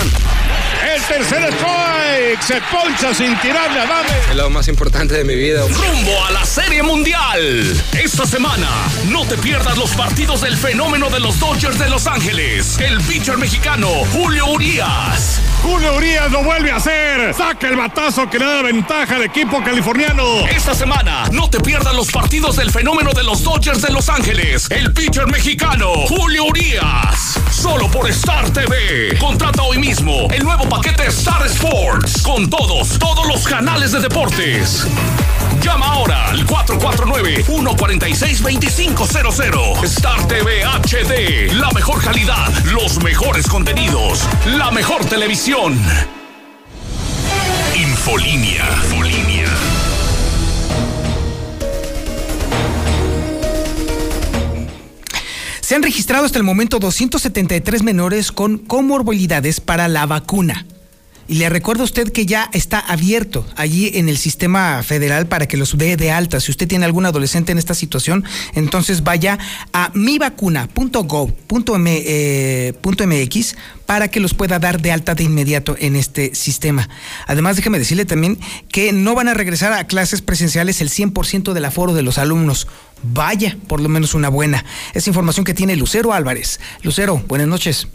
El tercer strike. Se poncha sin tirarle a dame. Es lo más importante de mi vida. Rumbo a la Serie Mundial. Esta semana, no te pierdas los partidos del fenómeno de los Dodgers de Los Ángeles. El pitcher mexicano, Julio Urias. Julio Urias lo vuelve a hacer. Saca el batazo que le da ventaja al equipo californiano. Esta semana, no te pierdas los partidos del fenómeno de los Dodgers de Los Ángeles. El pitcher mexicano, Julio Urias. Solo por Star TV. Contrata hoy mismo el nuevo paquete Star Sports. Con todos, todos los canales de deportes. Llama ahora al 449-146-2500. Star TV HD. La mejor calidad, los mejores contenidos, la mejor televisión. Infolinia. Se han registrado hasta el momento 273 menores con comorbilidades para la vacuna. Y le recuerdo a usted que ya está abierto allí en el sistema federal para que los dé de alta. Si usted tiene algún adolescente en esta situación, entonces vaya a mivacuna.gov.mx eh, para que los pueda dar de alta de inmediato en este sistema. Además, déjeme decirle también que no van a regresar a clases presenciales el 100% del aforo de los alumnos. Vaya, por lo menos una buena. Es información que tiene Lucero Álvarez. Lucero, buenas noches.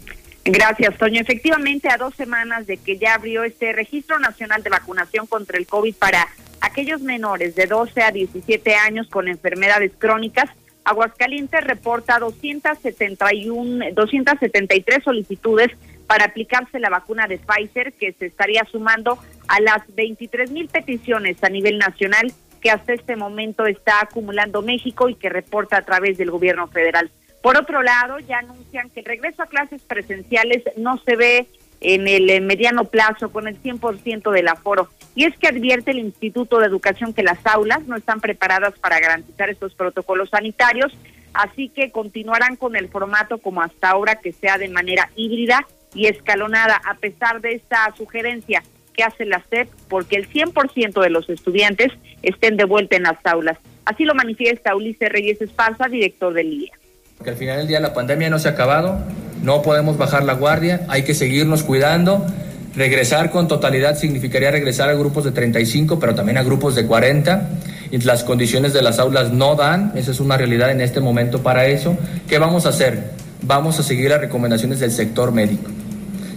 Gracias, Toño. Efectivamente, a dos semanas de que ya abrió este registro nacional de vacunación contra el COVID para aquellos menores de 12 a 17 años con enfermedades crónicas, Aguascalientes reporta 271, 273 solicitudes para aplicarse la vacuna de Pfizer, que se estaría sumando a las 23 mil peticiones a nivel nacional que hasta este momento está acumulando México y que reporta a través del gobierno federal. Por otro lado, ya anuncian que el regreso a clases presenciales no se ve en el eh, mediano plazo con el 100% del aforo. Y es que advierte el Instituto de Educación que las aulas no están preparadas para garantizar estos protocolos sanitarios, así que continuarán con el formato como hasta ahora, que sea de manera híbrida y escalonada, a pesar de esta sugerencia que hace la SEP, porque el 100% de los estudiantes estén de vuelta en las aulas. Así lo manifiesta Ulises Reyes Esparza, director del IEA. Que al final del día la pandemia no se ha acabado, no podemos bajar la guardia, hay que seguirnos cuidando. Regresar con totalidad significaría regresar a grupos de 35, pero también a grupos de 40. Y las condiciones de las aulas no dan, esa es una realidad en este momento para eso. ¿Qué vamos a hacer? Vamos a seguir las recomendaciones del sector médico.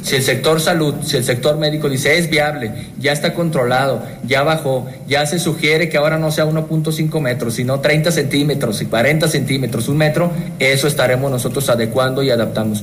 Si el sector salud, si el sector médico dice es viable, ya está controlado, ya bajó, ya se sugiere que ahora no sea 1.5 metros, sino 30 centímetros y 40 centímetros, un metro, eso estaremos nosotros adecuando y adaptando.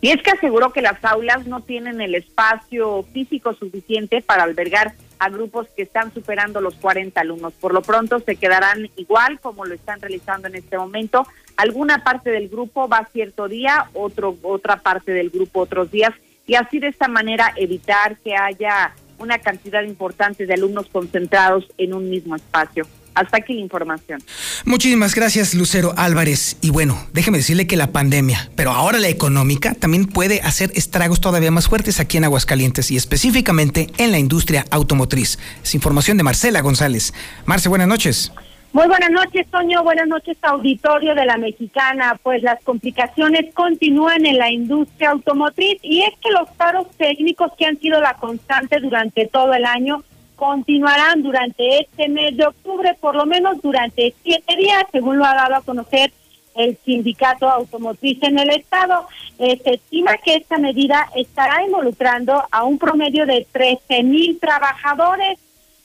Y es que aseguró que las aulas no tienen el espacio físico suficiente para albergar a grupos que están superando los 40 alumnos. Por lo pronto se quedarán igual como lo están realizando en este momento. Alguna parte del grupo va cierto día, otro, otra parte del grupo otros días, y así de esta manera evitar que haya una cantidad importante de alumnos concentrados en un mismo espacio. Hasta aquí la información. Muchísimas gracias, Lucero Álvarez. Y bueno, déjeme decirle que la pandemia, pero ahora la económica, también puede hacer estragos todavía más fuertes aquí en Aguascalientes y específicamente en la industria automotriz. Es información de Marcela González. Marce, buenas noches. Muy buenas noches, Toño. Buenas noches, auditorio de la Mexicana. Pues las complicaciones continúan en la industria automotriz y es que los paros técnicos que han sido la constante durante todo el año continuarán durante este mes de octubre, por lo menos durante siete días, según lo ha dado a conocer el sindicato automotriz en el estado. Eh, se estima que esta medida estará involucrando a un promedio de 13 mil trabajadores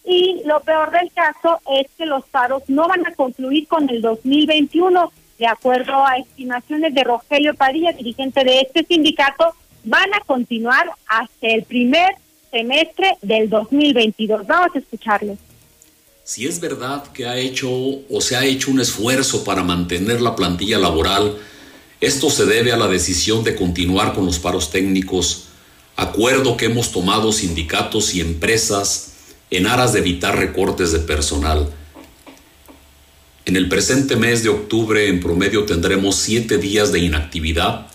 y lo peor del caso es que los paros no van a concluir con el 2021. De acuerdo a estimaciones de Rogelio Padilla, dirigente de este sindicato, van a continuar hasta el primer semestre del 2022. Vamos a escucharlo. Si es verdad que ha hecho o se ha hecho un esfuerzo para mantener la plantilla laboral, esto se debe a la decisión de continuar con los paros técnicos, acuerdo que hemos tomado sindicatos y empresas en aras de evitar recortes de personal. En el presente mes de octubre en promedio tendremos siete días de inactividad,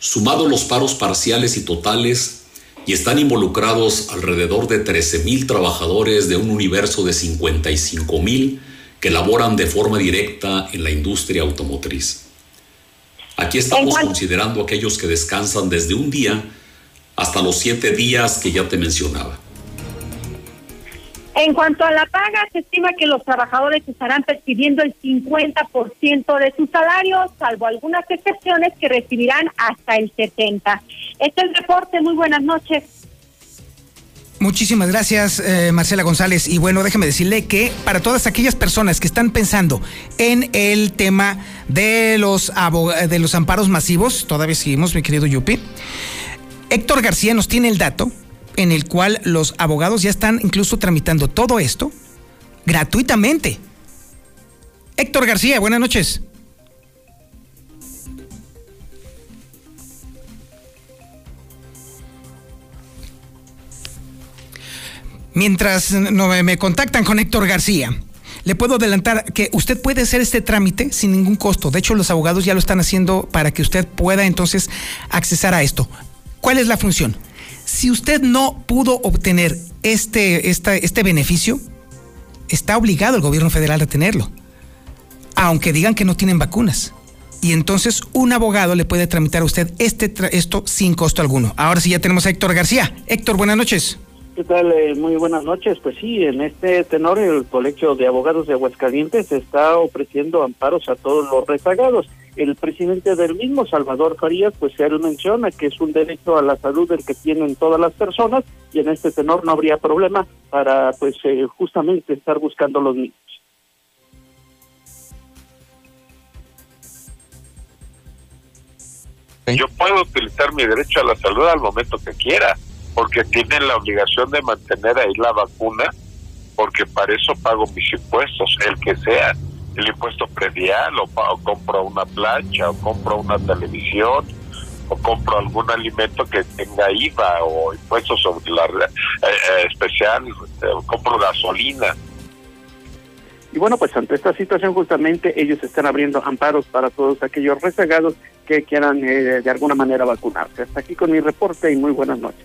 sumado los paros parciales y totales y están involucrados alrededor de 13.000 trabajadores de un universo de 55.000 que laboran de forma directa en la industria automotriz. Aquí estamos considerando aquellos que descansan desde un día hasta los siete días que ya te mencionaba. En cuanto a la paga, se estima que los trabajadores estarán percibiendo el 50% de sus salarios, salvo algunas excepciones que recibirán hasta el 70%. Este es el reporte. Muy buenas noches. Muchísimas gracias, eh, Marcela González. Y bueno, déjeme decirle que para todas aquellas personas que están pensando en el tema de los, de los amparos masivos, todavía seguimos, mi querido Yupi. Héctor García nos tiene el dato en el cual los abogados ya están incluso tramitando todo esto gratuitamente. Héctor García, buenas noches. Mientras me contactan con Héctor García, Le puedo adelantar que usted puede hacer este trámite sin ningún costo. De hecho, los abogados ya lo están haciendo para que usted pueda entonces accesar a esto. ¿Cuál es la función? Si usted no pudo obtener este, esta- este beneficio, está obligado el gobierno federal a tenerlo, aunque digan que no tienen vacunas. Y entonces un abogado le puede tramitar a usted este esto sin costo alguno. Ahora sí ya tenemos a Héctor García. Héctor, buenas noches. ¿Qué tal? Eh, muy buenas noches. Pues sí, en este tenor el Colegio de Abogados de Aguascalientes está ofreciendo amparos a todos los rezagados. El presidente del mismo, Salvador Farías, pues él menciona que es un derecho a la salud el que tienen todas las personas y en este tenor no habría problema para pues eh, justamente estar buscando los niños. Yo puedo utilizar mi derecho a la salud al momento que quiera, porque tienen la obligación de mantener ahí la vacuna, porque para eso pago mis impuestos, el que sea, el impuesto predial, o, o compro una plancha, o compro una televisión, o compro algún alimento que tenga IVA o impuestos sobre la eh, eh, especial, eh, compro gasolina. Y bueno, pues ante esta situación justamente ellos están abriendo amparos para todos aquellos rezagados que quieran eh, de alguna manera vacunarse. Hasta aquí con mi reporte y muy buenas noches.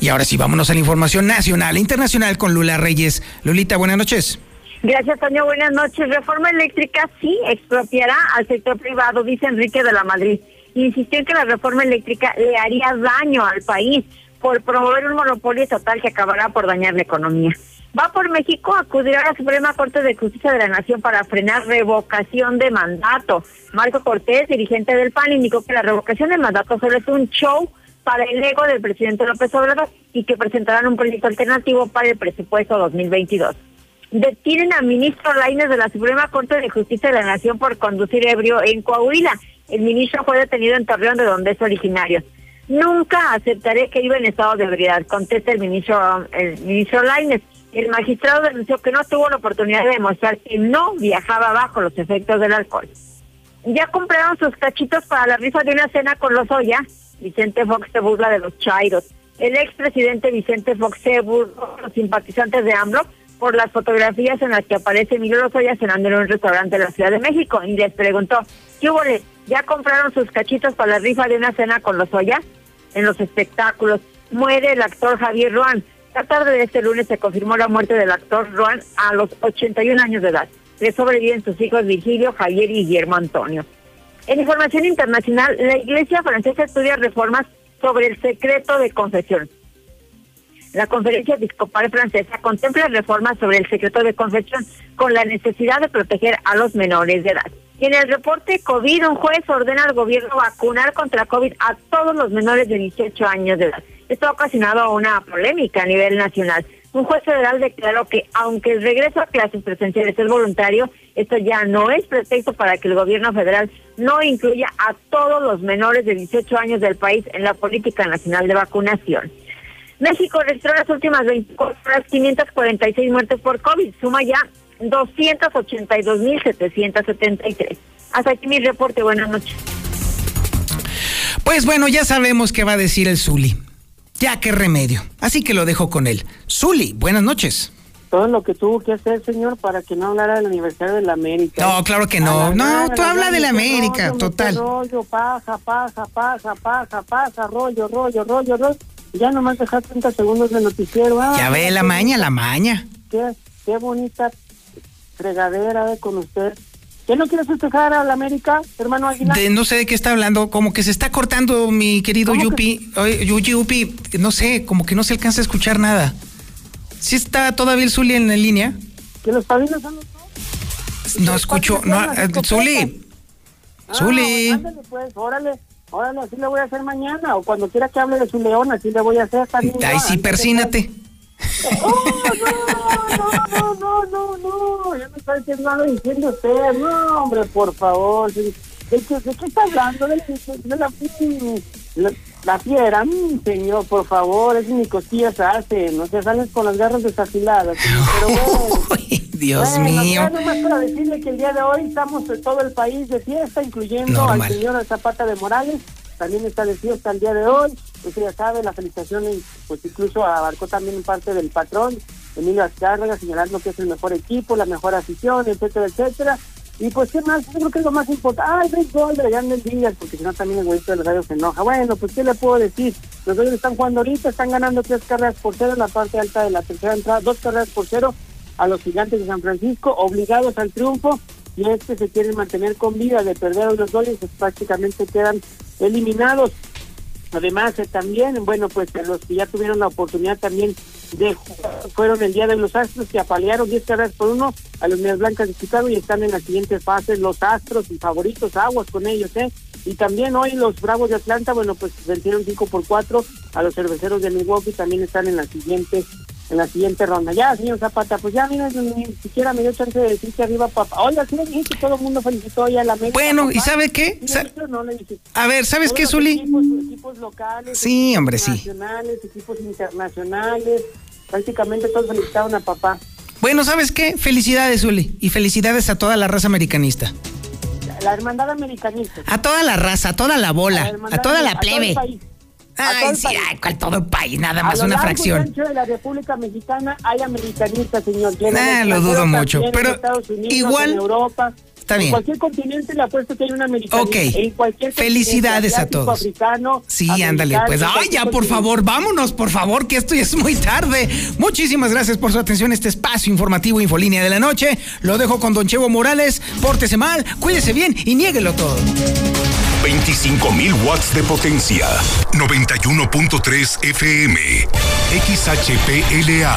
Y ahora sí, vámonos a la información nacional e internacional con Lula Reyes. Lulita, buenas noches. Gracias, Toño. Buenas noches. Reforma eléctrica sí expropiará al sector privado, dice Enrique de la Madrid. Insistió en que la reforma eléctrica le haría daño al país por promover un monopolio estatal que acabará por dañar la economía. Va por México, acudirá a la Suprema Corte de Justicia de la Nación para frenar revocación de mandato. Marco Cortés, dirigente del PAN, indicó que la revocación de mandato solo es un show para el ego del presidente López Obrador y que presentarán un proyecto alternativo para el presupuesto 2022 detienen al ministro Lainez de la Suprema Corte de Justicia de la Nación por conducir ebrio en Coahuila. El ministro fue detenido en Torreón, de donde es originario. Nunca aceptaré que iba en estado de ebriedad, contesta el ministro, el ministro Lainez. El magistrado denunció que no tuvo la oportunidad de demostrar que no viajaba bajo los efectos del alcohol. Ya compraron sus cachitos para la rifa de una cena con los Oya. Vicente Fox se burla de los chairos. El expresidente Vicente Fox se burló de los simpatizantes de AMLO por las fotografías en las que aparece Emilio Lozoya cenando en un restaurante de la Ciudad de México y les preguntó, ¿qué hubo? ¿Ya compraron sus cachitos para la rifa de una cena con Lozoya? En los espectáculos muere el actor Javier Ruán. La tarde de este lunes se confirmó la muerte del actor Ruán a los 81 años de edad. Le sobreviven sus hijos Virgilio, Javier y Guillermo Antonio. En información internacional, la Iglesia francesa estudia reformas sobre el secreto de confesión. La Conferencia Episcopal Francesa contempla reformas sobre el secreto de confesión con la necesidad de proteger a los menores de edad. Y en el reporte COVID, un juez ordena al gobierno vacunar contra COVID a todos los menores de 18 años de edad. Esto ha ocasionado una polémica a nivel nacional. Un juez federal declaró que aunque el regreso a clases presenciales es voluntario, esto ya no es pretexto para que el gobierno federal no incluya a todos los menores de 18 años del país en la política nacional de vacunación. México registró las últimas 24 horas 546 muertes por COVID, suma ya 282.773. Hasta aquí mi reporte, buenas noches. Pues bueno, ya sabemos qué va a decir el Zuli. Ya qué remedio. Así que lo dejo con él. Zuli, buenas noches. Todo lo que tuvo que hacer, señor, para que no hablara del aniversario de la América. No, claro que no. No, tú habla de la América, total. rollo, paja, paja, paja, paja, paja, rollo, rollo, rollo, rollo. Ya nomás dejar 30 segundos de noticiero. Ah, Ya ve la qué- maña, la maña. Qué, qué bonita fregadera de con usted. ¿Qué no quieres festejar a la América, hermano Aguilar? No sé de qué está hablando, como que se está cortando mi querido ¿Cómo Yupi. Yupi, no sé, como que no se alcanza a escuchar nada. ¿Sí está todavía el Zuli en la línea? Que los padrinos son los No escucho, no, eh, Zuli. Ah, Zuli. ándale, pues, órale, órale, así le voy a hacer mañana. O cuando quiera que hable de su león, así le voy a hacer también. Yo, sí, persínate. No, no, no, no, ya me está diciendo nada diciendo usted. No, hombre, por favor. ¿De, de qué, de qué está hablando? De, de- de la, la, fiera, mm, señor, por favor, es ni costillas hace. No se salen con las garras desafiladas. Pero bueno. Dios Bueno, mío. nomás para decirle que el día de hoy estamos en todo el país de fiesta, incluyendo Normal. al señor Zapata de Morales. También está de fiesta el día de hoy. Usted ya sabe, la felicitación y, pues incluso abarcó también parte del patrón Emilio Azcárraga, señalando que es el mejor equipo, la mejor afición, etcétera, etcétera. Y pues, ¿qué más? Yo creo que es lo más importante. ¡Ay, béisgol de Yandel Díaz! Porque si no, también el güeyito de los rayos se enoja. Bueno, pues, ¿qué le puedo decir? Los Dodgers están jugando ahorita, están ganando tres carreras por cero en la parte alta de la tercera entrada, dos carreras por cero a los gigantes de San Francisco, obligados al triunfo. Y es que se quieren mantener con vida de perder a los Dodgers, pues prácticamente quedan eliminados. Además, eh, también, bueno, pues los que ya tuvieron la oportunidad también de fueron el día de los Astros que apalearon 10 carreras por uno a los Medias Blancas de Chicago y están en la siguiente fase los Astros y favoritos aguas con ellos, ¿eh? Y también hoy los Bravos de Atlanta, bueno, pues vencieron 5 por 4 a los cerveceros de Milwaukee, también están en la siguiente en la siguiente ronda. Ya, señor Zapata, pues ya, mira, ni siquiera me dio chance de decir que arriba papá. Oiga, sí le dije que todo el mundo felicitó hoy a la América. Bueno, ¿y sabe qué? Sí, Sa- le dije, no, le dije. A ver, ¿sabes qué, Zuli? Equipos, equipos locales. Sí, equipos hombre, sí. Nacionales, equipos internacionales, prácticamente todos felicitaron a papá. Bueno, ¿sabes qué? Felicidades, Zuli. Y felicidades a toda la raza americanista. La hermandad americanista. A toda la raza, a toda la bola, hermandad a toda la a todo el plebe. país. Ay, sí, ay, cual todo el país, nada A más lo una largo y fracción. ancho de la República Mexicana hay americanistas, señor. Y en el Ah, lo dudo mucho, en pero Unidos, igual- en Europa. Está en bien. cualquier continente le apuesto que hay un americanista. Ok. En cualquier Felicidades a todos. africano, Sí, ándale, americano, pues. en Ay, ya, por favor, vámonos, por favor, que esto ya es muy tarde. Muchísimas gracias por su atención este espacio informativo Infolínea de la Noche. Lo dejo con Don Chevo Morales. Pórtese mal, cuídese bien y niéguelo todo. 25.000 watts de potencia. 91.3 FM. XHPLA.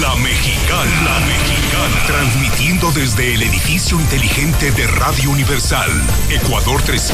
La Mexicana. La Mexicana. Transmitiendo desde el edificio inteligente de Radio Universal. Ecuador 3.